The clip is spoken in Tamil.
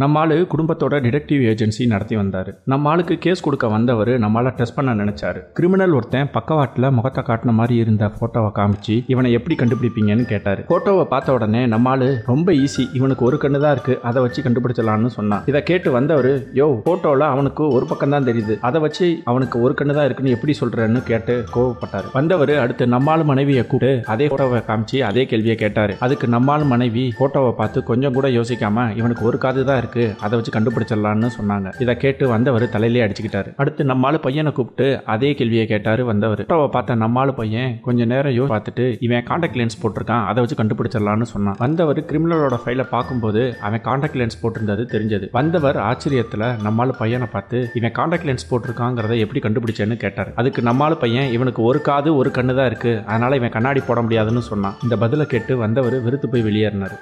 நம்ம ஆளு குடும்பத்தோட டிடெக்டிவ் ஏஜென்சி நடத்தி வந்தார். நம்ம ஆளுக்கு கேஸ் கொடுக்க வந்தவர் நம்மளால டெஸ்ட் பண்ண நினைச்சாரு. கிரிமினல் ஒருத்தன் பக்கவாட்டில் முகத்தை காட்டின மாதிரி இருந்த போட்டோவை காமிச்சு இவனை எப்படி கண்டுபிடிப்பீங்கன்னு கேட்டாரு. போட்டோவை பார்த்த உடனே நம்ம ஆளு ரொம்ப ஈஸி இவனுக்கு ஒரு கண்ணு தான் இருக்கு அதை வச்சு கண்டுபிடிச்சலாம்னு சொன்னான். இதை கேட்டு வந்தவர் யோ போட்டோவில் அவனுக்கு ஒரு பக்கம் தான் தெரியுது அதை வச்சு அவனுக்கு ஒரு கண்ணு தான் இருக்குன்னு எப்படி சொல்றேன்னு கேட்டு கோவப்பட்டார். வந்தவர் அடுத்து நம்மால் மனைவியை கூப்பிட்டு அதே போட்டோவை காமிச்சு அதே கேள்வியை கேட்டாரு. அதுக்கு நம்மால் மனைவி போட்டோவை பார்த்து கொஞ்சம் கூட யோசிக்காம இவனுக்கு ஒரு காது தான் இருக்கு அதை வச்சு கண்டுபிடிச்சிடலான்னு சொன்னாங்க. இதை கேட்டு வந்தவர் தலையிலே அடிச்சுக்கிட்டாரு. அடுத்து நம்மால் பையனை கூப்பிட்டு அதே கேள்வியை கேட்டாரு வந்தவர். போட்டோவை பார்த்த நம்மால் பையன் கொஞ்ச நேரம் யோ பார்த்துட்டு இவன் காண்டாக்ட் லென்ஸ் போட்டிருக்கான் அதை வச்சு கண்டுபிடிச்சிடலான்னு சொன்னான். வந்தவர் கிரிமினலோட ஃபைலை பார்க்கும்போது அவன் காண்டாக்ட் லென்ஸ் போட்டிருந்தது தெரிஞ்சது. வந்தவர் ஆச்சரியத்தில் நம்மால் பையனை பார்த்து இவன் காண்டாக்ட் லென்ஸ் போட்டிருக்காங்கிறத எப்படி கண்டுபிடிச்சேன்னு கேட்டார். அதுக்கு நம்மால் பையன் இவனுக்கு ஒரு காது ஒரு கண்ணு தான் இருக்கு. அதனால இவன் கண்ணாடி போட முடியாதுன்னு சொன்னான். இந்த பதிலை கேட்டு வந்தவர் வெறுத்து போய் வெளியேறினார்.